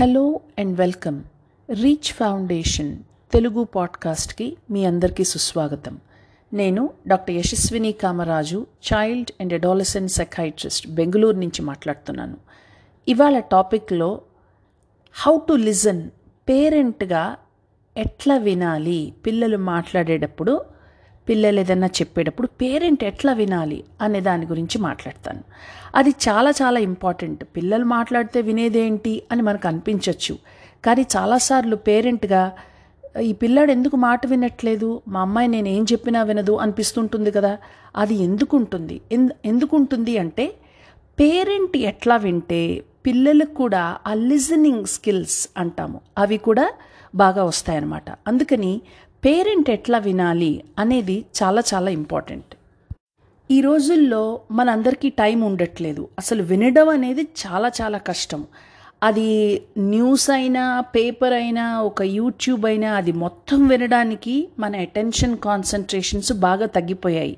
Hello and welcome Reach Foundation Telugu పాడ్కాస్ట్కి మీ అందరికీ సుస్వాగతం. నేను doctor Yashaswini Kamaraju child and adolescent psychiatrist Bengaluru నుంచి మాట్లాడుతున్నాను. ఇవాళ టాపిక్లో హౌ టు లిజన్ పేరెంట్గా ఎట్లా వినాలి పిల్లలు మాట్లాడేటప్పుడు పిల్లలు ఏదన్నా చెప్పేటప్పుడు పేరెంట్ ఎట్లా వినాలి అనే దాని గురించి మాట్లాడతాను. అది చాలా చాలా ఇంపార్టెంట్. పిల్లలు మాట్లాడితే వినేదేంటి అని మనకు అనిపించవచ్చు కానీ చాలాసార్లు పేరెంట్గా ఈ పిల్లాడు ఎందుకు మాట వినట్లేదు? మా అమ్మాయి నేను ఏం చెప్పినా వినదు అనిపిస్తుంటుంది కదా. అది ఎందుకుంటుంది? ఎందుకుంటుంది అంటే పేరెంట్ ఎట్లా వింటే పిల్లలకు కూడా ఆ లిజనింగ్ స్కిల్స్ అంటాము. అవి కూడా బాగా వస్తాయన్నమాట. అందుకని పేరెంట్ ఎట్లా వినాలి అనేది చాలా చాలా ఇంపార్టెంట్. ఈ రోజుల్లో మనందరికీ టైం ఉండట్లేదు. అసలు వినడం అనేది చాలా చాలా కష్టం. అది న్యూస్ అయినా పేపర్ అయినా ఒక యూట్యూబ్ అయినా అది మొత్తం వినడానికి మన అటెన్షన్ కాన్సన్ట్రేషన్స్ బాగా తగ్గిపోయాయి.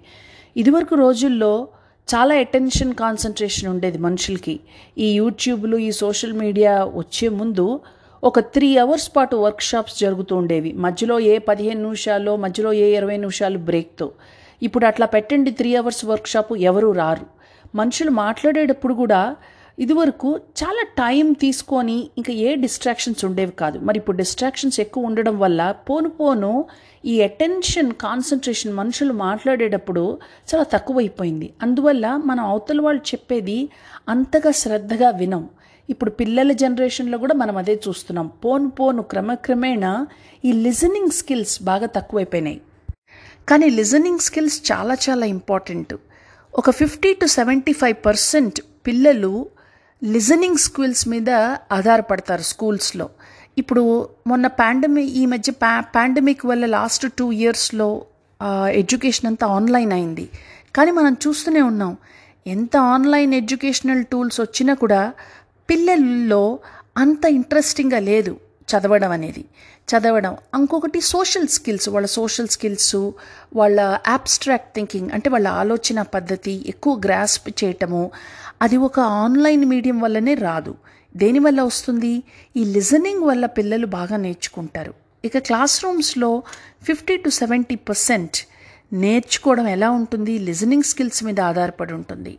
ఇదివరకు రోజుల్లో చాలా అటెన్షన్ కాన్సన్ట్రేషన్ ఉండేది మనుషులకి. ఈ యూట్యూబ్లు ఈ సోషల్ మీడియా వచ్చే ముందు ఒక త్రీ అవర్స్ పాటు వర్క్షాప్స్ జరుగుతూ ఉండేవి. మధ్యలో ఏ పదిహేను నిమిషాల్లో మధ్యలో ఏ ఇరవై నిమిషాలు బ్రేక్తో ఇప్పుడు అట్లా పెట్టండి త్రీ అవర్స్ వర్క్షాప్ ఎవరు రారు. మనుషులు మాట్లాడేటప్పుడు కూడా ఇదివరకు చాలా టైం తీసుకొని ఇంకా ఏ డిస్ట్రాక్షన్స్ ఉండేవి కాదు. మరి ఇప్పుడు డిస్ట్రాక్షన్స్ ఎక్కువ ఉండడం వల్ల పోను పోను ఈ అటెన్షన్ కాన్సన్ట్రేషన్ మనుషులు మాట్లాడేటప్పుడు చాలా తక్కువైపోయింది. అందువల్ల మనం అవతల వాళ్ళు చెప్పేది అంతగా శ్రద్ధగా వినం. ఇప్పుడు పిల్లల జనరేషన్లో కూడా మనం అదే చూస్తున్నాం. పోను పోను క్రమక్రమేణా ఈ లిజనింగ్ స్కిల్స్ బాగా తక్కువైపోయినాయి. కానీ లిజనింగ్ స్కిల్స్ చాలా చాలా ఇంపార్టెంట్. ఒక fifty to seventy five percent పిల్లలు లిజనింగ్ స్కిల్స్ మీద ఆధారపడతారు స్కూల్స్లో. ఇప్పుడు మొన్న పాండమిక్ ఈ మధ్య పా పాండమిక్ వల్ల లాస్ట్ టూ ఇయర్స్లో ఎడ్యుకేషన్ అంతా ఆన్లైన్ అయింది. కానీ మనం చూస్తూనే ఉన్నాం. ఎంత ఆన్లైన్ ఎడ్యుకేషనల్ టూల్స్ వచ్చినా కూడా పిల్లల్లో అంత ఇంట్రెస్టింగ్గా లేదు చదవడం అనేది. చదవడం ఇంకొకటి సోషల్ స్కిల్స్ వాళ్ళ సోషల్ స్కిల్స్ వాళ్ళ యాబ్స్ట్రాక్ట్ థింకింగ్ అంటే వాళ్ళ ఆలోచన పద్ధతి ఎక్కువ గ్రాస్ప్ చేయటము అది ఒక ఆన్లైన్ మీడియం వల్లనే రాదు. దేనివల్ల వస్తుంది? ఈ లిజనింగ్ వల్ల పిల్లలు బాగా నేర్చుకుంటారు. ఇక క్లాస్ రూమ్స్లో ఫిఫ్టీ టు సెవెంటీ పర్సెంట్ నేర్చుకోవడం ఎలా ఉంటుంది? లిజనింగ్ స్కిల్స్ మీద ఆధారపడి ఉంటుంది.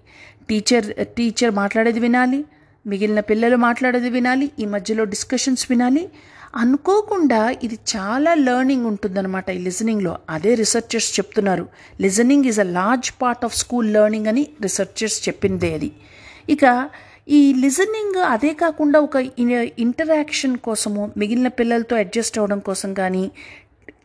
టీచర్ టీచర్ మాట్లాడేది వినాలి మిగిలిన పిల్లలు మాట్లాడేది వినాలి ఈ మధ్యలో డిస్కషన్స్ వినాలి. అనుకోకుండా ఇది చాలా లెర్నింగ్ ఉంటుందన్నమాట ఈ లిజనింగ్లో అదే రీసెర్చర్స్ చెప్తున్నారు. Listening is a large part of school learning అని రీసెర్చర్స్ చెప్పిందే అది. ఇక ఈ లిజనింగ్ అదే కాకుండా ఒక ఇంటరాక్షన్ కోసము మిగిలిన పిల్లలతో అడ్జస్ట్ అవ్వడం కోసం కానీ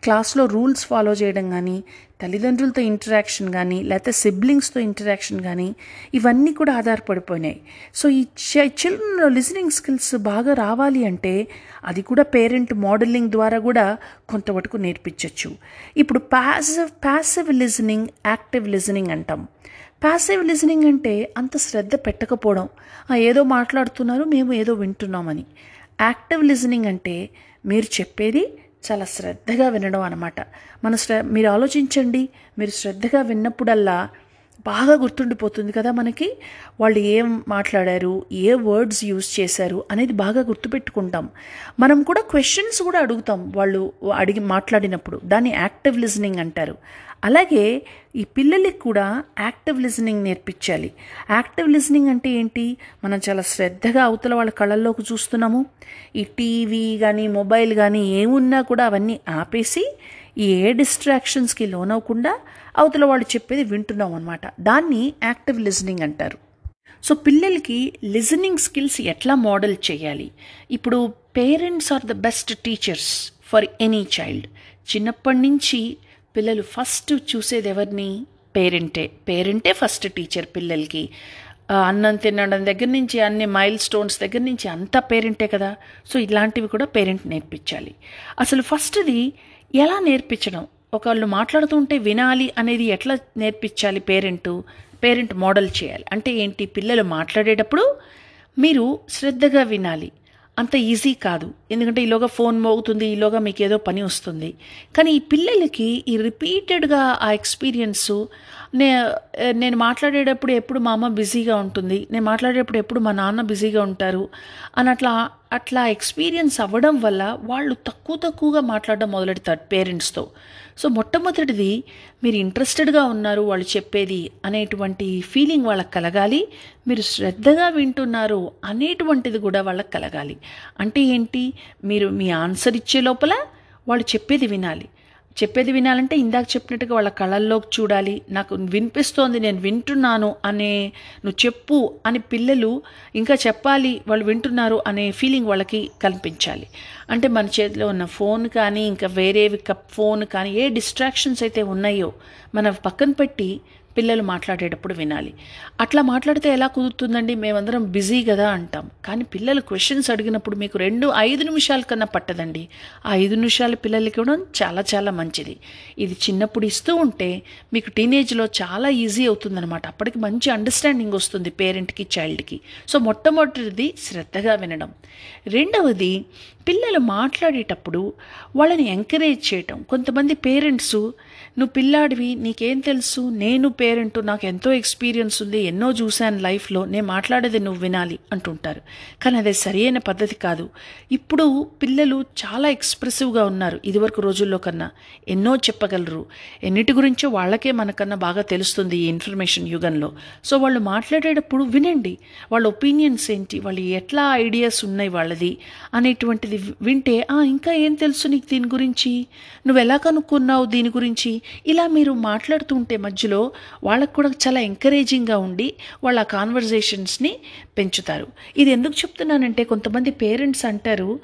క్లాస్లో రూల్స్ ఫాలో చేయడం కానీ తల్లిదండ్రులతో ఇంటరాక్షన్ కానీ లేకపోతే సిబ్లింగ్స్తో ఇంటరాక్షన్ కానీ ఇవన్నీ కూడా ఆధారపడిపోయినాయి. సో ఈ చిల్డ్రన్లో లిజనింగ్ స్కిల్స్ బాగా రావాలి అంటే అది కూడా పేరెంట్ మోడలింగ్ ద్వారా కూడా కొంతవరకు నేర్పించవచ్చు ఇప్పుడు passive passive listening active listening అంటాం. ప్యాసివ్ లిజనింగ్ అంటే అంత శ్రద్ధ పెట్టకపోవడం. ఏదో మాట్లాడుతున్నారు మేము ఏదో వింటున్నామని. యాక్టివ్ లిజనింగ్ అంటే మీరు చెప్పేది చాలా శ్రద్ధగా వినడం అనమాట మన శ్ర మీరు ఆలోచించండి. మీరు శ్రద్ధగా విన్నప్పుడల్లా బాగా గుర్తుండిపోతుంది కదా మనకి? వాళ్ళు ఏం మాట్లాడారు? ఏ వర్డ్స్ యూజ్ చేశారు? అనేది బాగా గుర్తుపెట్టుకుంటాం. మనం కూడా క్వశ్చన్స్ కూడా అడుగుతాం వాళ్ళు అడిగి మాట్లాడినప్పుడు. దాన్ని యాక్టివ్ లిజనింగ్ అంటారు. అలాగే ఈ పిల్లలకి కూడా యాక్టివ్ లిజనింగ్ నేర్పించాలి. యాక్టివ్ లిజనింగ్ అంటే ఏంటి? మనం చాలా శ్రద్ధగా అవతల వాళ్ళ కళ్ళల్లోకి చూస్తున్నాము. ఈ టీవీ కానీ మొబైల్ కానీ ఏమున్నా కూడా అవన్నీ ఆపేసి ఏ డిస్ట్రాక్షన్స్కి లోనవ్వకుండా అవతల వాళ్ళు చెప్పేది వింటున్నాం అనమాట దాన్ని యాక్టివ్ లిజనింగ్ అంటారు. సో పిల్లలకి లిజనింగ్ స్కిల్స్ ఎట్లా మోడల్ చేయాలి? ఇప్పుడు parents are the best teachers for any child చిన్నప్పటి నుంచి పిల్లలు ఫస్ట్ చూసేది ఎవరిని? పేరెంటే పేరెంటే ఫస్ట్ టీచర్ పిల్లలకి. అన్నం తినడం దగ్గర నుంచి అన్ని మైల్ స్టోన్స్ దగ్గర నుంచి అంతా పేరెంటే కదా? సో ఇలాంటివి కూడా పేరెంట్ నేర్పించాలి. అసలు ఫస్ట్ది ఎలా నేర్పించడం? ఒకళ్ళు మాట్లాడుతుంటే వినాలి అనేది ఎట్లా నేర్పించాలి పేరెంటు? పేరెంట్ మోడల్ చేయాలి. అంటే ఏంటి? పిల్లలు మాట్లాడేటప్పుడు మీరు శ్రద్ధగా వినాలి. అంత ఈజీ కాదు. ఎందుకంటే ఈలోగా ఫోన్ మోగుతుంది ఈలోగా మీకు ఏదో పని వస్తుంది. కానీ ఈ పిల్లలకి ఈ రిపీటెడ్గా ఆ ఎక్స్పీరియన్స్ నే నేను మాట్లాడేటప్పుడు ఎప్పుడు మా అమ్మ బిజీగా ఉంటుంది నేను మాట్లాడేటప్పుడు ఎప్పుడు మా నాన్న బిజీగా ఉంటారు అని అట్లా అట్లా ఎక్స్పీరియన్స్ అవ్వడం వల్ల వాళ్ళు తక్కువ తక్కువగా మాట్లాడడం మొదలెడతారు పేరెంట్స్తో. సో మొట్టమొదటిది మీరు ఇంట్రెస్టెడ్గా ఉన్నారు వాళ్ళు చెప్పేది అనేటువంటి ఫీలింగ్ వాళ్ళకి కలగాలి. మీరు శ్రద్ధగా వింటున్నారు అనేటువంటిది కూడా వాళ్ళకి కలగాలి. అంటే ఏంటి? మీరు మీ ఆన్సర్ ఇచ్చే లోపల వాళ్ళు చెప్పేది వినాలి. చెప్పేది వినాలంటే ఇందాక చెప్పినట్టుగా వాళ్ళ కళల్లోకి చూడాలి. నాకు వినిపిస్తోంది నేను వింటున్నాను అనే నువ్వు చెప్పు అని పిల్లలు ఇంకా చెప్పాలి వాళ్ళు వింటున్నారు అనే ఫీలింగ్ వాళ్ళకి కల్పించాలి. అంటే మన చేతిలో ఉన్న ఫోన్ కానీ ఇంకా వేరేవి ఫోన్ కానీ ఏ డిస్ట్రాక్షన్స్ అయితే ఉన్నాయో మన పక్కన పెట్టి పిల్లలు మాట్లాడేటప్పుడు వినాలి. అట్లా మాట్లాడితే ఎలా కుదురుతుందండి? మేమందరం బిజీ కదా అంటాం. కానీ పిల్లలు క్వశ్చన్స్ అడిగినప్పుడు మీకు రెండు ఐదు నిమిషాల కన్నా పట్టదండి. ఆ ఐదు నిమిషాలు పిల్లలకి ఇవ్వడం చాలా చాలా మంచిది. ఇది చిన్నప్పుడు ఇస్తూ ఉంటే మీకు టీనేజ్లో చాలా ఈజీ అవుతుందన్నమాట. అప్పటికి మంచి అండర్స్టాండింగ్ వస్తుంది పేరెంట్కి చైల్డ్కి. సో మొట్టమొదటిది శ్రద్ధగా వినడం. రెండవది పిల్లలు మాట్లాడేటప్పుడు వాళ్ళని ఎంకరేజ్ చేయటం. కొంతమంది పేరెంట్స్ నువ్వు పిల్లాడివి నీకేం తెలుసు? నేను పేరెంట్ నాకు ఎంతో ఎక్స్పీరియన్స్ ఉంది ఎన్నో చూశాను లైఫ్లో నేను మాట్లాడేది నువ్వు వినాలి అంటుంటారు. కానీ అదే సరైన పద్ధతి కాదు. ఇప్పుడు పిల్లలు చాలా ఎక్స్ప్రెసివ్గా ఉన్నారు ఇదివరకు రోజుల్లో కన్నా. ఎన్నో చెప్పగలరు. ఎన్నిటి గురించో వాళ్ళకే మనకన్నా బాగా తెలుస్తుంది ఈ ఇన్ఫర్మేషన్ యుగంలో. సో వాళ్ళు మాట్లాడేటప్పుడు వినండి. వాళ్ళ ఒపీనియన్స్ ఏంటి? వాళ్ళు ఎట్లా ఐడియాస్ ఉన్నాయి వాళ్ళది? అనేటువంటిది వింటే ఇంకా ఏం తెలుసు నీకు దీని గురించి? నువ్వు ఎలా కనుక్కున్నావు దీని గురించి? ఇలా మీరు మాట్లాడుతుంటే మధ్యలో వాళ్ళకు కూడా చాలా ఎంకరేజింగ్గా ఉండి వాళ్ళ కాన్వర్జేషన్స్ని పెంచుతారు. ఇది ఎందుకు చెప్తున్నానంటే కొంతమంది పేరెంట్స్ అంటారు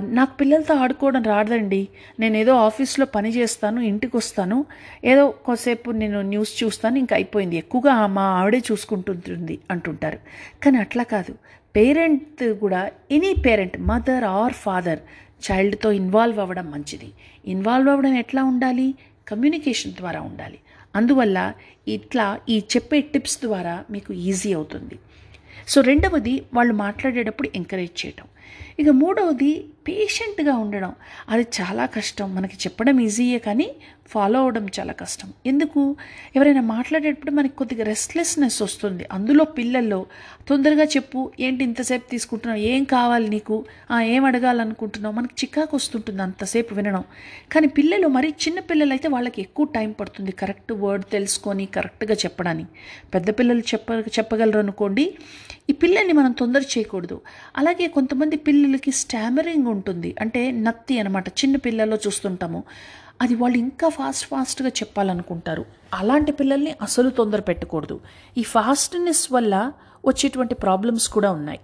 నాకు పిల్లలతో ఆడుకోవడం రాదండి. నేను ఏదో ఆఫీస్లో పని చేస్తాను ఇంటికి వస్తాను. ఏదో కొద్దిసేపు నేను న్యూస్ చూస్తాను ఇంకా అయిపోయింది. ఎక్కువగా మా ఆవిడే చూసుకుంటుంటుంది అంటుంటారు. కానీ అట్లా కాదు. పేరెంట్ కూడా any parent mother or father చైల్డ్తో involve అవ్వడం మంచిది. ఇన్వాల్వ్ అవ్వడం ఎట్లా ఉండాలి? కమ్యూనికేషన్ ద్వారా ఉండాలి. అందువల్ల ఇట్లా ఈ చెప్పే టిప్స్ ద్వారా మీకు ఈజీ అవుతుంది. సో రెండవది వాళ్ళు మాట్లాడేటప్పుడు ఎంకరేజ్ చేయటం. ఇక మూడవది పేషెంట్గా ఉండడం. అది చాలా కష్టం. మనకి చెప్పడం ఈజీయే కానీ ఫాలో అవడం చాలా కష్టం. ఎందుకు? ఎవరైనా మాట్లాడేటప్పుడు మనకి కొద్దిగా రెస్ట్లెస్నెస్ వస్తుంది. అందులో పిల్లల్లో తొందరగా చెప్పు ఏంటి ఇంతసేపు తీసుకుంటున్నావు? ఏం కావాలి నీకు? ఏం అడగాలనుకుంటున్నావు? మనకి చికాకు వస్తుంటుంది అంతసేపు వినడం. కానీ పిల్లలు మరీ చిన్న పిల్లలు అయితే వాళ్ళకి ఎక్కువ టైం పడుతుంది కరెక్ట్ వర్డ్ తెలుసుకొని కరెక్ట్గా చెప్పడానికి. పెద్ద పిల్లలు చెప్ప చెప్పగలరు అనుకోండి ఈ పిల్లల్ని మనం తొందర చేయకూడదు. అలాగే కొంతమంది పిల్లలు పిల్లలకి స్టామరింగ్ ఉంటుంది. అంటే నత్తి అనమాట చిన్న పిల్లల్లో చూస్తుంటాము. అది వాళ్ళు ఇంకా ఫాస్ట్ ఫాస్ట్గా చెప్పాలనుకుంటారు. అలాంటి పిల్లల్ని అసలు తొందర పెట్టకూడదు. ఈ ఫాస్ట్నెస్ వల్ల వచ్చేటువంటి ప్రాబ్లమ్స్ కూడా ఉన్నాయి.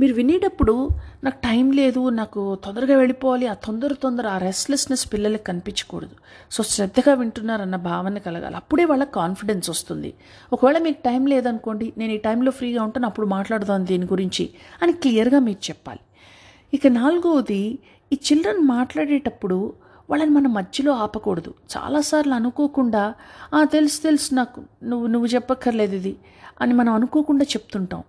మీరు వినేటప్పుడు నాకు టైం లేదు నాకు తొందరగా వెళ్ళిపోవాలి ఆ తొందర తొందర ఆ రెస్ట్లెస్నెస్ పిల్లలకి కనిపించకూడదు. సో శ్రద్ధగా వింటున్నారన్న భావన కలగాలి. అప్పుడే వాళ్ళకి కాన్ఫిడెన్స్ వస్తుంది. ఒకవేళ మీకు టైం లేదనుకోండి నేను ఈ టైంలో ఫ్రీగా ఉంటాను అప్పుడు మాట్లాడదాం దీని గురించి అని క్లియర్గా మీరు చెప్పాలి. ఇక నాలుగవది ఈ చిల్డ్రన్ మాట్లాడేటప్పుడు వాళ్ళని మనం మధ్యలో ఆపకూడదు. చాలాసార్లు అనుకోకుండా తెలుసు తెలుసు నాకు నువ్వు నువ్వు చెప్పక్కర్లేదు ఇది అని మనం అనుకోకుండా చెప్తుంటాం.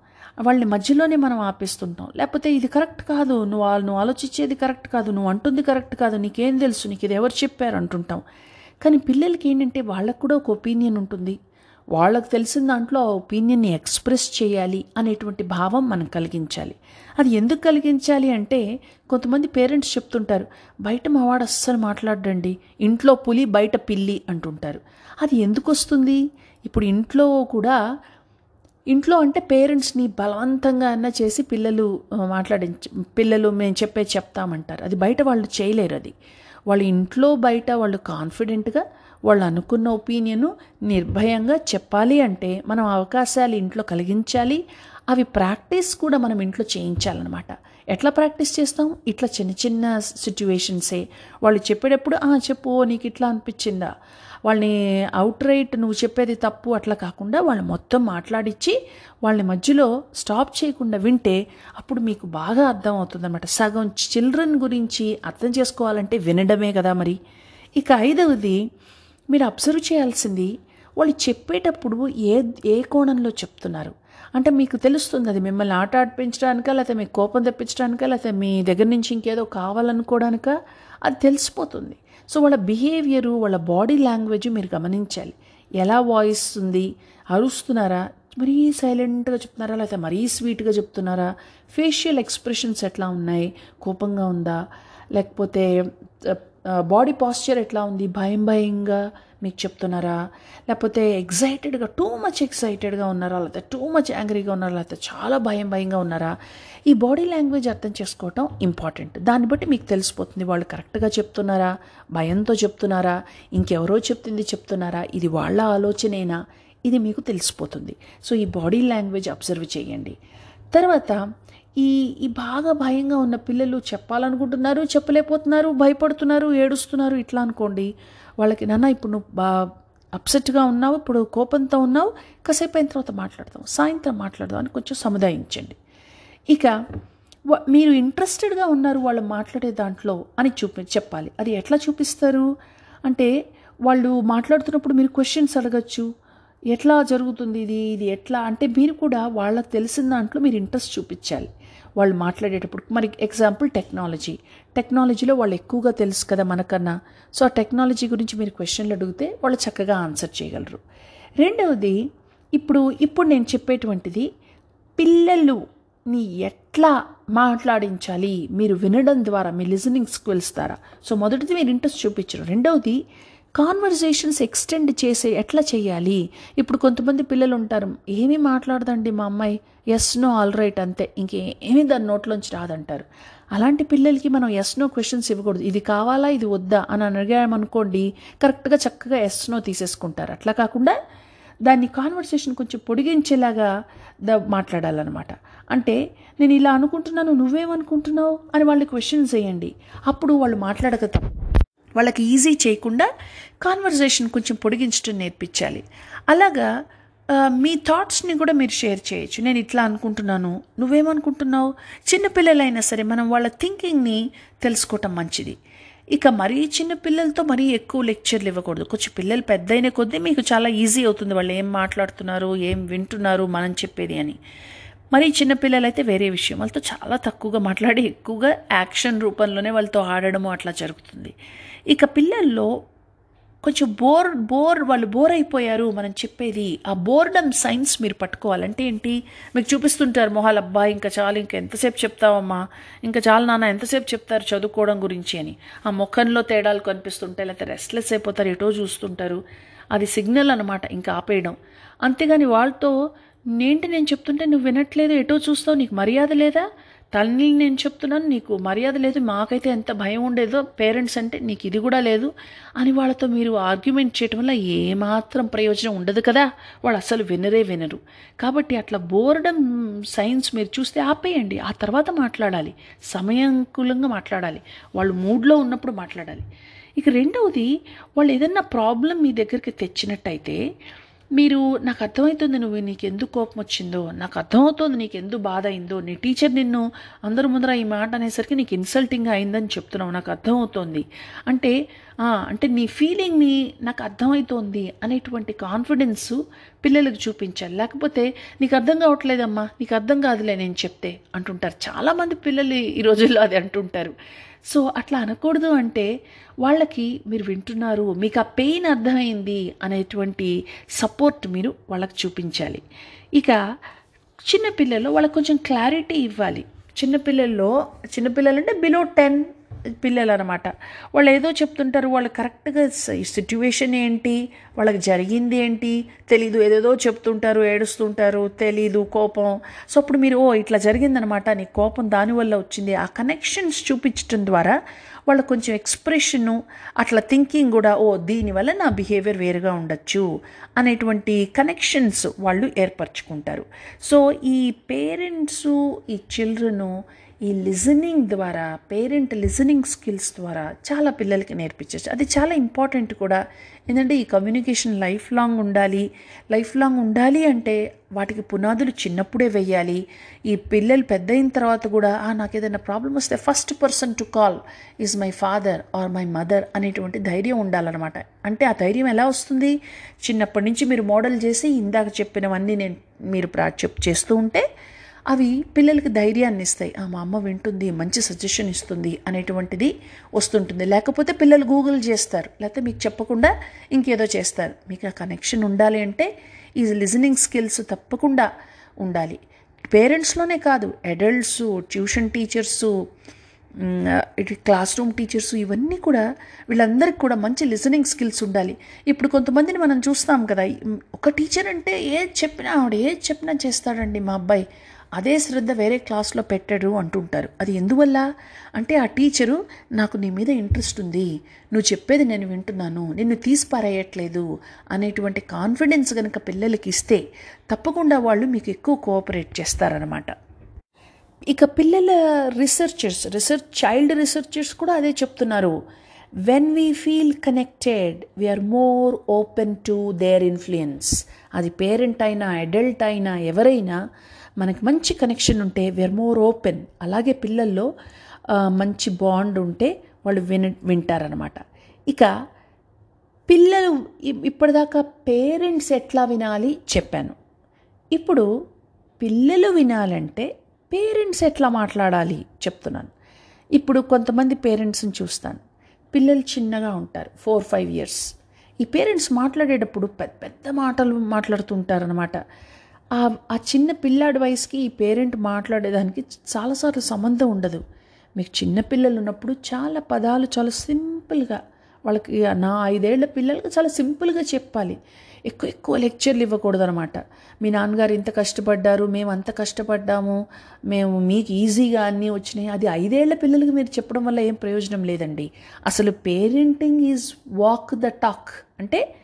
వాళ్ళని మధ్యలోనే మనం ఆపేస్తుంటాం. లేకపోతే ఇది కరెక్ట్ కాదు నువ్వు నువ్వు ఆలోచించేది కరెక్ట్ కాదు నువ్వు అంటుంది కరెక్ట్ కాదు నీకేం తెలుసు నీకు ఇది ఎవరు చెప్పారు అంటుంటాం. కానీ పిల్లలకి ఏంటంటే వాళ్ళకు కూడా ఒక ఒపీనియన్ ఉంటుంది. వాళ్ళకు తెలిసిన దాంట్లో ఆ ఒపీనియన్ని ఎక్స్ప్రెస్ చేయాలి అనేటువంటి భావం మనం కలిగించాలి. అది ఎందుకు కలిగించాలి అంటే కొంతమంది పేరెంట్స్ చెప్తుంటారు బయట మావాడు అస్సలు మాట్లాడండి ఇంట్లో పులి బయట పిల్లి అంటుంటారు. అది ఎందుకు వస్తుంది? ఇప్పుడు ఇంట్లో కూడా ఇంట్లో అంటే పేరెంట్స్ని బలవంతంగా అన్నా చేసి పిల్లలు మాట్లాడించ పిల్లలు మేము చెప్పే చెప్తామంటారు. అది బయట వాళ్ళు చేయలేరు అది. వాళ్ళు ఇంట్లో బయట వాళ్ళు కాన్ఫిడెంట్గా వాళ్ళు అనుకున్న ఒపీనియను నిర్భయంగా చెప్పాలి అంటే మనం అవకాశాలు ఇంట్లో కలిగించాలి. అవి ప్రాక్టీస్ కూడా మనం ఇంట్లో చేయించాలన్నమాట. ఎట్లా ప్రాక్టీస్ చేస్తాం? ఇట్లా చిన్న చిన్న సిచ్యువేషన్సే. వాళ్ళు చెప్పేటప్పుడు చెప్పు నీకు ఇట్లా అనిపించిందా? వాళ్ళని అవుట్ రైట్ నువ్వు చెప్పేది తప్పు అట్లా కాకుండా వాళ్ళు మొత్తం మాట్లాడించి వాళ్ళని మధ్యలో స్టాప్ చేయకుండా వింటే అప్పుడు మీకు బాగా అర్థం అవుతుంది అనమాట సగం చిల్డ్రన్ గురించి అర్థం చేసుకోవాలంటే వినడమే కదా మరి. ఇక ఐదవది మీరు అబ్జర్వ్ చేయాల్సింది వాళ్ళు చెప్పేటప్పుడు ఏ ఏ కోణంలో చెప్తున్నారు? అంటే మీకు తెలుస్తుంది అది మిమ్మల్ని ఆట ఆడిపించడానిక లేకపోతే మీకు కోపం తెప్పించడానిక లేకపోతే మీ దగ్గర నుంచి ఇంకేదో కావాలనుకోవడానికా అది తెలిసిపోతుంది. సో వాళ్ళ బిహేవియరు వాళ్ళ బాడీ లాంగ్వేజ్ మీరు గమనించాలి. ఎలా వాయిస్ ఉంది? అరుస్తున్నారా? మరీ సైలెంట్గా చెప్తున్నారా? లేకపోతే మరీ స్వీట్గా చెప్తున్నారా? ఫేషియల్ ఎక్స్ప్రెషన్స్ ఎట్లా ఉన్నాయి? కోపంగా ఉందా? లేకపోతే బాడీ పాస్చర్ ఎట్లా ఉంది? భయం భయంగా మీకు చెప్తున్నారా? లేకపోతే ఎగ్జైటెడ్గా టూ మచ్ ఎక్సైటెడ్గా ఉన్నారా? లేకపోతే టూ మచ్ యాంగ్రీగా ఉన్నారా? లేకపోతే చాలా భయం భయంగా ఉన్నారా? ఈ బాడీ లాంగ్వేజ్ అర్థం చేసుకోవటం ఇంపార్టెంట్ దాన్ని బట్టి మీకు తెలిసిపోతుంది వాళ్ళు కరెక్ట్గా చెప్తున్నారా? భయంతో చెప్తున్నారా? ఇంకెవరో చెప్తుంది చెప్తున్నారా? ఇది వాళ్ళ ఆలోచనేనా? ఇది మీకు తెలిసిపోతుంది. సో ఈ బాడీ లాంగ్వేజ్ అబ్జర్వ్ చేయండి. తర్వాత ఈ ఈ బాగా భయంగా ఉన్న పిల్లలు చెప్పాలనుకుంటున్నారు చెప్పలేకపోతున్నారు భయపడుతున్నారు ఏడుస్తున్నారు ఇట్లా అనుకోండి. వాళ్ళకి నాన్న ఇప్పుడు నువ్వు బా అప్సెట్గా ఉన్నావు ఇప్పుడు కోపంతో ఉన్నావు కాసేపు అయిన తర్వాత మాట్లాడదాం సాయంత్రం మాట్లాడదాం అని కొంచెం సముదాయించండి. ఇక వ- మీరు ఇంట్రెస్టెడ్గా ఉన్నారు వాళ్ళు మాట్లాడే దాంట్లో అని చూపి చెప్పాలి. అది ఎట్లా చూపిస్తారు? అంటే వాళ్ళు మాట్లాడుతున్నప్పుడు మీరు క్వశ్చన్స్ అడగచ్చు. ఎట్లా జరుగుతుంది ఇది? ఇది ఎట్లా? అంటే మీరు కూడా వాళ్ళకి తెలిసిన దాంట్లో మీరు ఇంట్రెస్ట్ చూపించాలి. వాళ్ళు మాట్లాడేటప్పుడు మరి ఎగ్జాంపుల్ టెక్నాలజీ టెక్నాలజీలో వాళ్ళు ఎక్కువగా తెలుసు కదా మనకన్నా. సో ఆ టెక్నాలజీ గురించి మీరు క్వశ్చన్లు అడిగితే వాళ్ళు చక్కగా ఆన్సర్ చేయగలరు. రెండవది ఇప్పుడు ఇప్పుడు నేను చెప్పేటువంటిది పిల్లలుని ఎట్లా మాట్లాడించాలి? మీరు వినడం ద్వారా మీ లిజనింగ్ స్కిల్స్ ద్వారా. సో మొదటిది మీరు ఇంట్రెస్ట్ చూపించరు. రెండవది కాన్వర్జేషన్స్ ఎక్స్టెండ్ చేసే ఎట్లా చేయాలి? ఇప్పుడు కొంతమంది పిల్లలు ఉంటారు ఏమీ మాట్లాడదండి మా అమ్మాయి. ఎస్ నో ఆల్ రైట్ అంతే. ఇంకేమీ దాని నోట్లోంచి రాదంటారు. అలాంటి పిల్లలకి మనం ఎస్ నో క్వశ్చన్స్ ఇవ్వకూడదు. ఇది కావాలా? ఇది వద్దా? అని అడిగామనుకోండి కరెక్ట్గా చక్కగా ఎస్ నో తీసేసుకుంటారు. అట్లా కాకుండా దాన్ని కాన్వర్సేషన్ కొంచెం పొడిగించేలాగా ద మాట్లాడాలన్నమాట. అంటే నేను ఇలా అనుకుంటున్నాను నువ్వేమనుకుంటున్నావు? అని వాళ్ళకి క్వశ్చన్స్ వేయండి. అప్పుడు వాళ్ళు మాట్లాడక వాళ్ళకి ఈజీ చేయకుండా కాన్వర్జేషన్ కొంచెం పొడిగించడం నేర్పించాలి. అలాగా మీ థాట్స్ని కూడా మీరు షేర్ చేయొచ్చు. నేను ఇట్లా అనుకుంటున్నాను నువ్వేమనుకుంటున్నావు? చిన్నపిల్లలైనా సరే మనం వాళ్ళ థింకింగ్ని తెలుసుకోవటం మంచిది. ఇక మరీ చిన్న పిల్లలతో మరీ ఎక్కువ లెక్చర్లు ఇవ్వకూడదు. కొంచెం పిల్లలు పెద్దయిన కొద్దీ మీకు చాలా ఈజీ అవుతుంది. వాళ్ళు ఏం మాట్లాడుతున్నారు ఏం వింటున్నారు మనం చెప్పేది అని. మరి చిన్నపిల్లలైతే వేరే విషయం. వాళ్ళతో చాలా తక్కువగా మాట్లాడి ఎక్కువగా యాక్షన్ రూపంలోనే వాళ్ళతో ఆడడము అట్లా జరుగుతుంది. ఇక పిల్లల్లో కొంచెం బోర్ బోర్ వాళ్ళు బోర్ అయిపోయారు మనం చెప్పేది ఆ బోర్డమ్ సైన్స్ మీరు పట్టుకోవాలంటే ఏంటి? మీకు చూపిస్తుంటారు మొహాలు అబ్బా ఇంకా చాలు ఇంకా ఎంతసేపు చెప్తావమ్మా ఇంకా చాలు నాన్న ఎంతసేపు చెప్తారు చదువుకోవడం గురించి అని. ఆ ముఖంలో తేడాలు కనిపిస్తుంటాయి లేకపోతే రెస్ట్లెస్ అయిపోతారు ఎటో చూస్తుంటారు. అది సిగ్నల్ అనమాట ఇంకా ఆపేయడం. అంతేగాని వాళ్ళతో నేంటి నేను చెప్తుంటే నువ్వు వినట్లేదు ఎటో చూస్తావు నీకు మర్యాద లేదా? తల్లిని నేను చెప్తున్నాను నీకు మర్యాద లేదు మాకైతే ఎంత భయం ఉండేదో పేరెంట్స్ అంటే నీకు ఇది కూడా లేదు అని వాళ్ళతో మీరు ఆర్గ్యుమెంట్ చేయటం వల్ల ఏమాత్రం ప్రయోజనం ఉండదు కదా? వాళ్ళు అసలు వినరే వినరు. కాబట్టి అట్లా బోర్డం సైన్స్ మీరు చూస్తే ఆపేయండి ఆ తర్వాత మాట్లాడాలి సమయానుకూలంగా మాట్లాడాలి వాళ్ళు మూడ్లో ఉన్నప్పుడు మాట్లాడాలి. ఇక రెండవది వాళ్ళు ఏదన్నా ప్రాబ్లం మీ దగ్గరికి తెచ్చినట్టయితే మీరు నాకు అర్థమవుతుంది నువ్వు నీకు ఎందుకు కోపం వచ్చిందో నాకు అర్థమవుతుంది నీకు ఎందుకు బాధ అయిందో నీ టీచర్ నిన్ను అందరి ముందర ఈ మాట అనేసరికి నీకు ఇన్సల్టింగ్ అయిందని చెప్తున్నావు నాకు అర్థమవుతోంది. అంటే అంటే నీ ఫీలింగ్ని నాకు అర్థమవుతోంది అనేటువంటి కాన్ఫిడెన్స్ పిల్లలకు చూపించాలి. లేకపోతే నీకు అర్థం కావట్లేదమ్మా నీకు అర్థం కాదులే నేను చెప్తే అంటుంటారు. చాలామంది పిల్లలు ఈ రోజుల్లో అది అంటుంటారు. సో అట్లా అనకూడదు అంటే వాళ్ళకి మీరు వింటున్నారు మీకు ఆ పెయిన్ అర్థమైంది అనేటువంటి సపోర్ట్ మీరు వాళ్ళకి చూపించాలి. ఇక చిన్నపిల్లల్లో వాళ్ళకి కొంచెం క్లారిటీ ఇవ్వాలి. చిన్నపిల్లల్లో చిన్నపిల్లలు అంటే బిలో టెన్ పిల్లలు అనమాట వాళ్ళు ఏదో చెప్తుంటారు వాళ్ళు కరెక్ట్గా సిట్యువేషన్ ఏంటి వాళ్ళకి జరిగింది ఏంటి తెలీదు ఏదేదో చెప్తుంటారు ఏడుస్తుంటారు తెలీదు కోపం. సో అప్పుడు మీరు ఓ ఇట్లా జరిగిందనమాట నీ కోపం దానివల్ల వచ్చింది. ఆ కనెక్షన్స్ చూపించడం ద్వారా వాళ్ళ కొంచెం ఎక్స్ప్రెషను అట్లా థింకింగ్ కూడా ఓ దీనివల్ల నా బిహేవియర్ వేరుగా ఉండొచ్చు అనేటువంటి కనెక్షన్స్ వాళ్ళు ఏర్పరచుకుంటారు. సో ఈ పేరెంట్స్ ఈ చిల్డ్రను ఈ లిజనింగ్ ద్వారా పేరెంట్ లిజనింగ్ స్కిల్స్ ద్వారా చాలా పిల్లలకి నేర్పించవచ్చు అది చాలా ఇంపార్టెంట్ కూడా. ఎందుకంటే ఈ కమ్యూనికేషన్ లైఫ్ లాంగ్ ఉండాలి. లైఫ్ లాంగ్ ఉండాలి అంటే వాటికి పునాదులు చిన్నప్పుడే వెయ్యాలి ఈ పిల్లలు పెద్ద అయిన తర్వాత కూడా "ఆ, నాకు ఏదైనా ప్రాబ్లం వస్తే first person to call is my father or my mother అనేటువంటి ధైర్యం ఉండాలన్నమాట. అంటే ఆ ధైర్యం ఎలా వస్తుంది? చిన్నప్పటి నుంచి మీరు మోడల్ చేసి ఇందాక చెప్పినవన్నీ నేను మీరు ప్రా చెప్ చేస్తూ ఉంటే అవి పిల్లలకి ధైర్యాన్ని ఇస్తాయి మా అమ్మ వింటుంది మంచి సజెషన్ ఇస్తుంది అనేటువంటిది వస్తుంటుంది. లేకపోతే పిల్లలు గూగుల్ చేస్తారు. లేకపోతే మీకు చెప్పకుండా ఇంకేదో చేస్తారు. మీకు ఆ కనెక్షన్ ఉండాలి అంటే ఈ లిజనింగ్ స్కిల్స్ తప్పకుండా ఉండాలి. పేరెంట్స్లోనే కాదు అడల్ట్స్ ట్యూషన్ టీచర్సు ఇటు క్లాస్ రూమ్ టీచర్స్ ఇవన్నీ కూడా వీళ్ళందరికీ కూడా మంచి లిసనింగ్ స్కిల్స్ ఉండాలి. ఇప్పుడు కొంతమందిని మనం చూస్తాం కదా ఒక టీచర్ అంటే ఏది చెప్పినా ఆవిడ ఏది చెప్పినా చేస్తాడండి మా అబ్బాయి అదే శ్రద్ధ వేరే క్లాస్లో పెట్టాడు అంటుంటారు. అది ఎందువల్ల? అంటే ఆ టీచరు నాకు నీ మీద ఇంట్రెస్ట్ ఉంది. నువ్వు చెప్పేది నేను వింటున్నాను. నిన్ను తీసిపారేయట్లేదు. అనేటువంటి కాన్ఫిడెన్స్ కనుక పిల్లలకి ఇస్తే తప్పకుండా వాళ్ళు మీకు ఎక్కువ కోఆపరేట్ చేస్తారనమాట ఇక పిల్లల రీసెర్చర్స్ రీసెర్చ్ చైల్డ్ రీసెర్చర్స్ కూడా అదే చెప్తున్నారు. When we feel connected we are more open to their influence అది పేరెంట్ అయినా అడల్ట్ అయినా ఎవరైనా మనకి మంచి కనెక్షన్ ఉంటే వీఆర్ మోర్ ఓపెన్ అలాగే పిల్లల్లో మంచి బాండ్ ఉంటే వాళ్ళు విన వింటారనమాట ఇక పిల్లలు ఇప్పటిదాకా పేరెంట్స్ ఎట్లా వినాలి చెప్పాను. ఇప్పుడు పిల్లలు వినాలంటే పేరెంట్స్ ఎట్లా మాట్లాడాలి చెప్తున్నాను. ఇప్పుడు కొంతమంది పేరెంట్స్ని చూస్తాను. పిల్లలు చిన్నగా ఉంటారు ఫోర్ ఫైవ్ ఇయర్స్ ఈ పేరెంట్స్ మాట్లాడేటప్పుడు పెద్ద పెద్ద మాటలు మాట్లాడుతుంటారనమాట ఆ చిన్న పిల్లాడి వయసుకి ఈ పేరెంట్ మాట్లాడేదానికి చాలాసార్లు సంబంధం ఉండదు. మీకు చిన్న పిల్లలు ఉన్నప్పుడు చాలా పదాలు చాలా సింపుల్గా వాళ్ళకి నా ఐదేళ్ళ పిల్లలకి చాలా సింపుల్గా చెప్పాలి. ఎక్కువ ఎక్కువ లెక్చర్లు ఇవ్వకూడదు అనమాట మీ నాన్నగారు ఇంత కష్టపడ్డారు మేము అంత కష్టపడ్డాము మేము మీకు ఈజీగా అన్నీ వచ్చినాయి. అది ఐదేళ్ళ పిల్లలకి మీరు చెప్పడం వల్ల ఏం ప్రయోజనం లేదండి. అసలు parenting is walk the talk. అంటే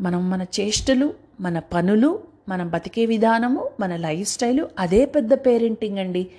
మనం మన చేష్టలు మన పనులు మనం బతికే విధానము మన లైఫ్ స్టైలు అదే పెద్ద పేరెంటింగ్ అండి.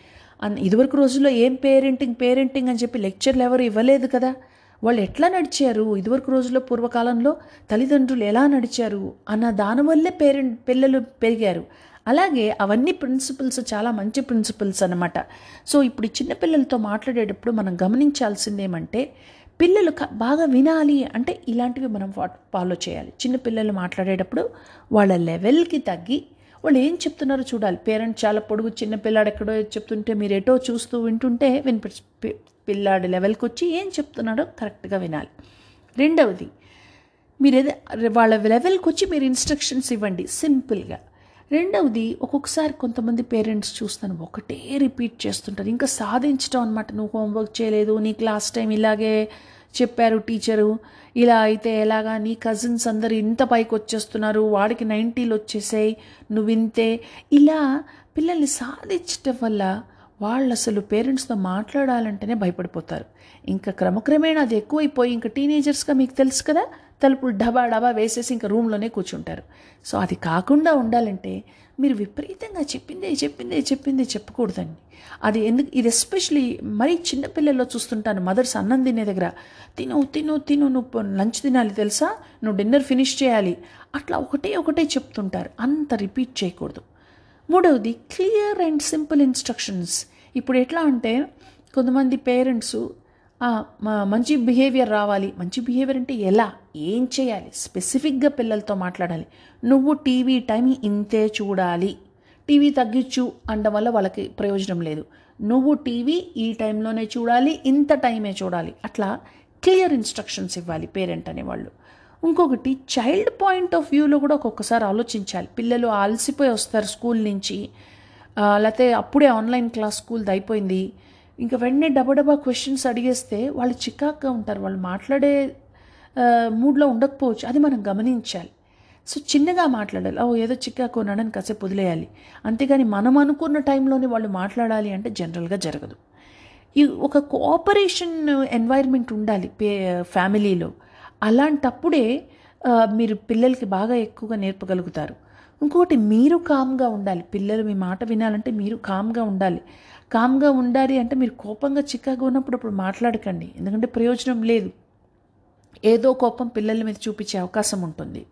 అన్ ఇదివరకు రోజుల్లో ఏం పేరెంటింగ్ పేరెంటింగ్ అని చెప్పి లెక్చర్లు ఎవరు ఇవ్వలేదు కదా. వాళ్ళు ఎట్లా నడిచారు? ఇదివరకు రోజుల్లో పూర్వకాలంలో తల్లిదండ్రులు ఎలా నడిచారు? అన్న దానివల్లే పేరెంట్ పిల్లలు పెరిగారు. అలాగే అవన్నీ ప్రిన్సిపల్స్ చాలా మంచి ప్రిన్సిపల్స్ అనమాట సో ఇప్పుడు చిన్నపిల్లలతో చిన్న పిల్లలతో మాట్లాడేటప్పుడు మనం గమనించాల్సింది ఏమంటే పిల్లలు బాగా వినాలి అంటే ఇలాంటివి మనం ఫాలో చేయాలి. చిన్న పిల్లలు మాట్లాడేటప్పుడు వాళ్ళ లెవెల్కి తగ్గి వాళ్ళు ఏం చెప్తున్నారో చూడాలి. పేరెంట్స్ చాలా పొడుగు చిన్న పిల్లాడు ఎక్కడో చెప్తుంటే మీరు ఎటో చూస్తూ వింటుంటే వినిపి పిల్లాడి లెవెల్కి వచ్చి ఏం చెప్తున్నాడో కరెక్ట్గా వినాలి. రెండవది మీరు ఏదో వాళ్ళ లెవెల్కి వచ్చి మీరు ఇన్స్ట్రక్షన్స్ ఇవ్వండి. సింపుల్గా. రెండవది ఒక్కొక్కసారి కొంతమంది పేరెంట్స్ చూస్తాను ఒకటే రిపీట్ చేస్తుంటారు. ఇంకా సాధించడం అనమాట నువ్వు హోంవర్క్ చేయలేదు నీకు లాస్ట్ టైం ఇలాగే చెప్పారు టీచరు. ఇలా అయితే ఎలాగా? నీ కజిన్స్ అందరు ఇంత పైకి వచ్చేస్తున్నారు వాడికి నైంటీలు వచ్చేసాయి నువ్వు ఇంతే. ఇలా పిల్లల్ని సాధించటం వల్ల వాళ్ళు అసలు పేరెంట్స్తో మాట్లాడాలంటేనే భయపడిపోతారు. ఇంకా క్రమక్రమేణా అది ఎక్కువైపోయి ఇంకా టీనేజర్స్గా మీకు తెలుసు కదా తలుపులు డబా డబా వేసేసి ఇంకా రూమ్లోనే కూర్చుంటారు. సో అది కాకుండా ఉండాలంటే మీరు విపరీతంగా చెప్పిందే చెప్పిందే చెప్పిందే చెప్పకూడదండి. అది ఎందుకు ఇది ఎస్పెషలీ మరీ చిన్నపిల్లల్లో చూస్తుంటాను. మదర్స్ అన్నం తినే దగ్గర తిను తిను తిను నువ్వు లంచ్ తినాలి తెలుసా? నువ్వు డిన్నర్ ఫినిష్ చేయాలి. అట్లా ఒకటే ఒకటే చెప్తుంటారు. అంత రిపీట్ చేయకూడదు. మూడవది క్లియర్ అండ్ సింపుల్ ఇన్స్ట్రక్షన్స్. ఇప్పుడు ఎట్లా అంటే కొంతమంది పేరెంట్స్ మంచి బిహేవియర్ రావాలి. మంచి బిహేవియర్ అంటే ఎలా? ఏం చేయాలి? స్పెసిఫిక్గా పిల్లలతో మాట్లాడాలి. నువ్వు టీవీ టైం ఇంతే చూడాలి. టీవీ తగ్గించు అనడం వల్ల వాళ్ళకి ప్రయోజనం లేదు. నువ్వు టీవీ ఈ టైంలోనే చూడాలి ఇంత టైమే చూడాలి. అట్లా క్లియర్ ఇన్స్ట్రక్షన్స్ ఇవ్వాలి పేరెంట్ అనేవాళ్ళు. ఇంకొకటి చైల్డ్ పాయింట్ ఆఫ్ వ్యూలో కూడా ఒక్కొక్కసారి ఆలోచించాలి. పిల్లలు అలసిపోయి వస్తారు స్కూల్ నుంచి. లేకపోతే అప్పుడే ఆన్లైన్ క్లాస్ స్కూల్ది అయిపోయింది. ఇంకా వెంటనే డబా క్వశ్చన్స్ అడిగేస్తే వాళ్ళు చికాక్గా ఉంటారు. వాళ్ళు మాట్లాడే మూడ్లో ఉండకపోవచ్చు. అది మనం గమనించాలి. సో చిన్నగా మాట్లాడాలి. ఓ ఏదో చిక్కాకో నడని కాసేపు వదిలేయాలి. అంతేగాని మనం అనుకున్న టైంలోనే వాళ్ళు మాట్లాడాలి అంటే జనరల్గా జరగదు. ఈ ఒక కోఆపరేషన్ ఎన్వైర్న్మెంట్ ఉండాలి పే ఫ్యామిలీలో. అలాంటప్పుడే మీరు పిల్లలకి బాగా ఎక్కువగా నేర్పగలుగుతారు. ఇంకొకటి మీరు కామ్గా ఉండాలి. పిల్లలు మీ మాట వినాలంటే మీరు కామ్గా ఉండాలి. కామ్గా ఉండాలి అంటే మీరు కోపంగా చిక్కగా ఉన్నప్పుడు అప్పుడు మాట్లాడకండి. ఎందుకంటే ప్రయోజనం లేదు. ఏదో కోపం పిల్లల మీద చూపించే అవకాశం ఉంటుంది.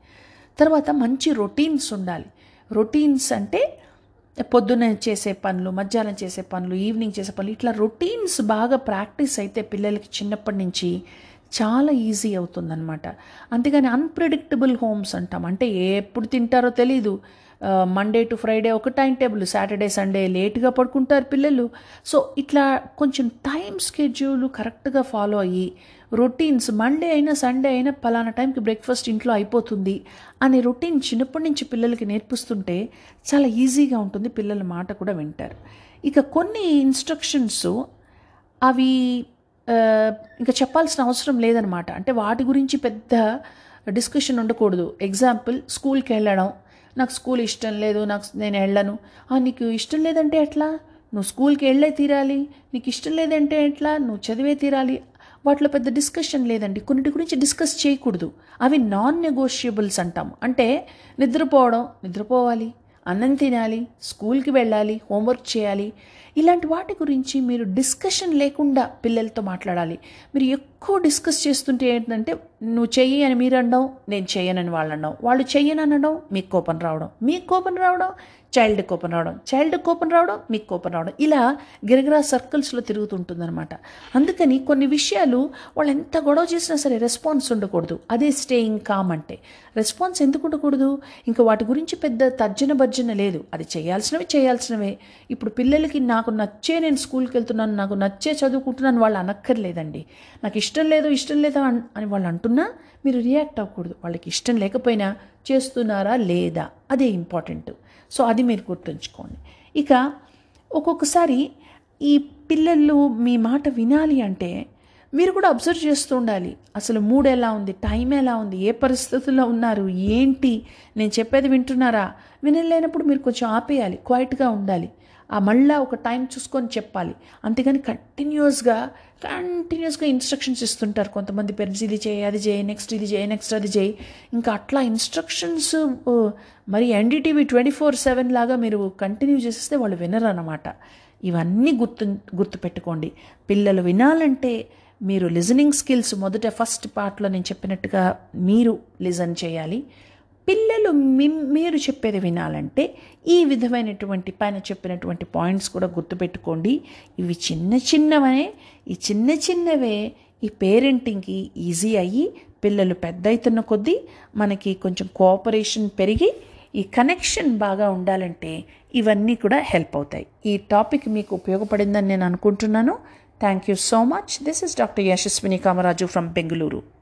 తర్వాత మంచి రొటీన్స్ ఉండాలి. రొటీన్స్ అంటే పొద్దున్న చేసే పనులు మధ్యాహ్నం చేసే పనులు ఈవినింగ్ చేసే పనులు ఇట్లా రొటీన్స్ బాగా ప్రాక్టీస్ అయితే పిల్లలకి చిన్నప్పటి నుంచి చాలా ఈజీ అవుతుందన్నమాట. అంతేగాని అన్ప్రెడిక్టబుల్ హోమ్స్ అంటాం. అంటే ఎప్పుడు తింటారో తెలీదు. మండే టు ఫ్రైడే ఒక టైం టేబుల్ సాటర్డే సండే లేట్గా పడుకుంటారు పిల్లలు. సో ఇట్లా కొంచెం టైం స్కెడ్యూల్ కరెక్ట్గా ఫాలో అయ్యి రొటీన్స్ మండే అయినా సండే అయినా పలానా టైంకి బ్రేక్ఫాస్ట్ ఇంట్లో అయిపోతుంది అనే రొటీన్ చిన్నప్పటి నుంచి పిల్లలకి నేర్పిస్తుంటే చాలా ఈజీగా ఉంటుంది. పిల్లల మాట కూడా వింటారు. ఇక కొన్ని ఇన్స్ట్రక్షన్స్ అవి ఇంకా చెప్పాల్సిన అవసరం లేదనమాట అంటే వాటి గురించి పెద్ద డిస్కషన్ ఉండకూడదు. ఎగ్జాంపుల్ స్కూల్కి వెళ్ళడం. నాకు స్కూల్ ఇష్టం లేదు నాకు నేను వెళ్ళను. నీకు ఇష్టం లేదంటే ఎట్లా? నువ్వు స్కూల్కి వెళ్ళే తీరాలి. నీకు ఇష్టం లేదంటే ఎట్లా? నువ్వు చదివే తీరాలి. వాటిలో పెద్ద డిస్కషన్ లేదండి. కొన్నిటి గురించి డిస్కస్ చేయకూడదు. అవి నాన్ నెగోషియబుల్స్ అంటాం అంటే నిద్రపోవడం నిద్రపోవాలి అన్నం తినాలి స్కూల్కి వెళ్ళాలి హోంవర్క్ చేయాలి. ఇలాంటి వాటి గురించి మీరు డిస్కషన్ లేకుండా పిల్లలతో మాట్లాడాలి. మీరు ఎక్కువ ఎక్కువ డిస్కస్ చేస్తుంటే ఏంటంటే నువ్వు చెయ్యి అని మీరు అనడం నేను చెయ్యనని వాళ్ళు అనడం వాళ్ళు చెయ్యను అనడం మీకు కోపం రావడం. మీకు కోపం రావడం చైల్డ్ కోపం రావడం. చైల్డ్ కోపం రావడం మీకు కోపం రావడం. ఇలా గిరగిరా సర్కిల్స్లో తిరుగుతుంటుందన్నమాట. అందుకని కొన్ని విషయాలు వాళ్ళు ఎంత గొడవ చేసినా సరే రెస్పాన్స్ ఉండకూడదు. అదే స్టేయింగ్ కామ్ అంటే. రెస్పాన్స్ ఎందుకు ఉండకూడదు? ఇంకా వాటి గురించి పెద్ద తర్జన భర్జన లేదు. అది చేయాల్సినవి చేయాల్సినవే. ఇప్పుడు పిల్లలకి నాకు నచ్చే నేను స్కూల్కి వెళ్తున్నాను నాకు నచ్చే చదువుకుంటున్నాను వాళ్ళు అనక్కర్లేదండి. నాకు ఇష్టం లేదు ఇష్టం లేదా అని వాళ్ళు అంటున్నా మీరు రియాక్ట్ అవ్వకూడదు. వాళ్ళకి ఇష్టం లేకపోయినా చేస్తున్నారా లేదా అదే ఇంపార్టెంట్. సో అది మీరు గుర్తుంచుకోండి. ఇక ఒక్కొక్కసారి ఈ పిల్లలు మీ మాట వినాలి అంటే మీరు కూడా అబ్జర్వ్ చేస్తూ ఉండాలి. అసలు మూడ్ ఎలా ఉంది? టైం ఎలా ఉంది? ఏ పరిస్థితుల్లో ఉన్నారు? ఏంటి? నేను చెప్పేది వింటున్నారా? వినలేనప్పుడు మీరు కొంచెం ఆపేయాలి క్వైట్గా ఉండాలి. ఆ మళ్ళీ ఒక టైం చూసుకొని చెప్పాలి. అంతేగాని కంటిన్యూస్గా కంటిన్యూస్గా ఇన్స్ట్రక్షన్స్ ఇస్తుంటారు కొంతమంది. పేరెంట్స్ ఇది చేయి అది చేయి నెక్స్ట్ ఇది చేయి నెక్స్ట్ అది చేయి. ఇంకా అట్లా ఇన్స్ట్రక్షన్స్ మరి ఎన్డీటీవీ ట్వంటీ ఫోర్ సెవెన్ లాగా మీరు కంటిన్యూ చేసేస్తే వాళ్ళు వినరు అనమాట ఇవన్నీ గుర్తు గుర్తుపెట్టుకోండి పిల్లలు వినాలంటే మీరు లిజనింగ్ స్కిల్స్ మొదట ఫస్ట్ పార్ట్లో నేను చెప్పినట్టుగా మీరు లిజన్ చేయాలి. పిల్లలు మీరు చెప్పేది వినాలంటే ఈ విధమైనటువంటి పైన చెప్పినటువంటి పాయింట్స్ కూడా గుర్తుపెట్టుకోండి. ఇవి చిన్న చిన్నవనే ఈ చిన్న చిన్నవే ఈ పేరెంటింగ్కి ఈజీ అయ్యి పిల్లలు పెద్ద అవుతున్న కొద్దీ మనకి కొంచెం కోఆపరేషన్ పెరిగి ఈ కనెక్షన్ బాగా ఉండాలంటే ఇవన్నీ కూడా హెల్ప్ అవుతాయి. ఈ టాపిక్ మీకు ఉపయోగపడిందని నేను అనుకుంటున్నాను. Thank you so much. This is doctor Yashaswini Kamaraju from Bengaluru.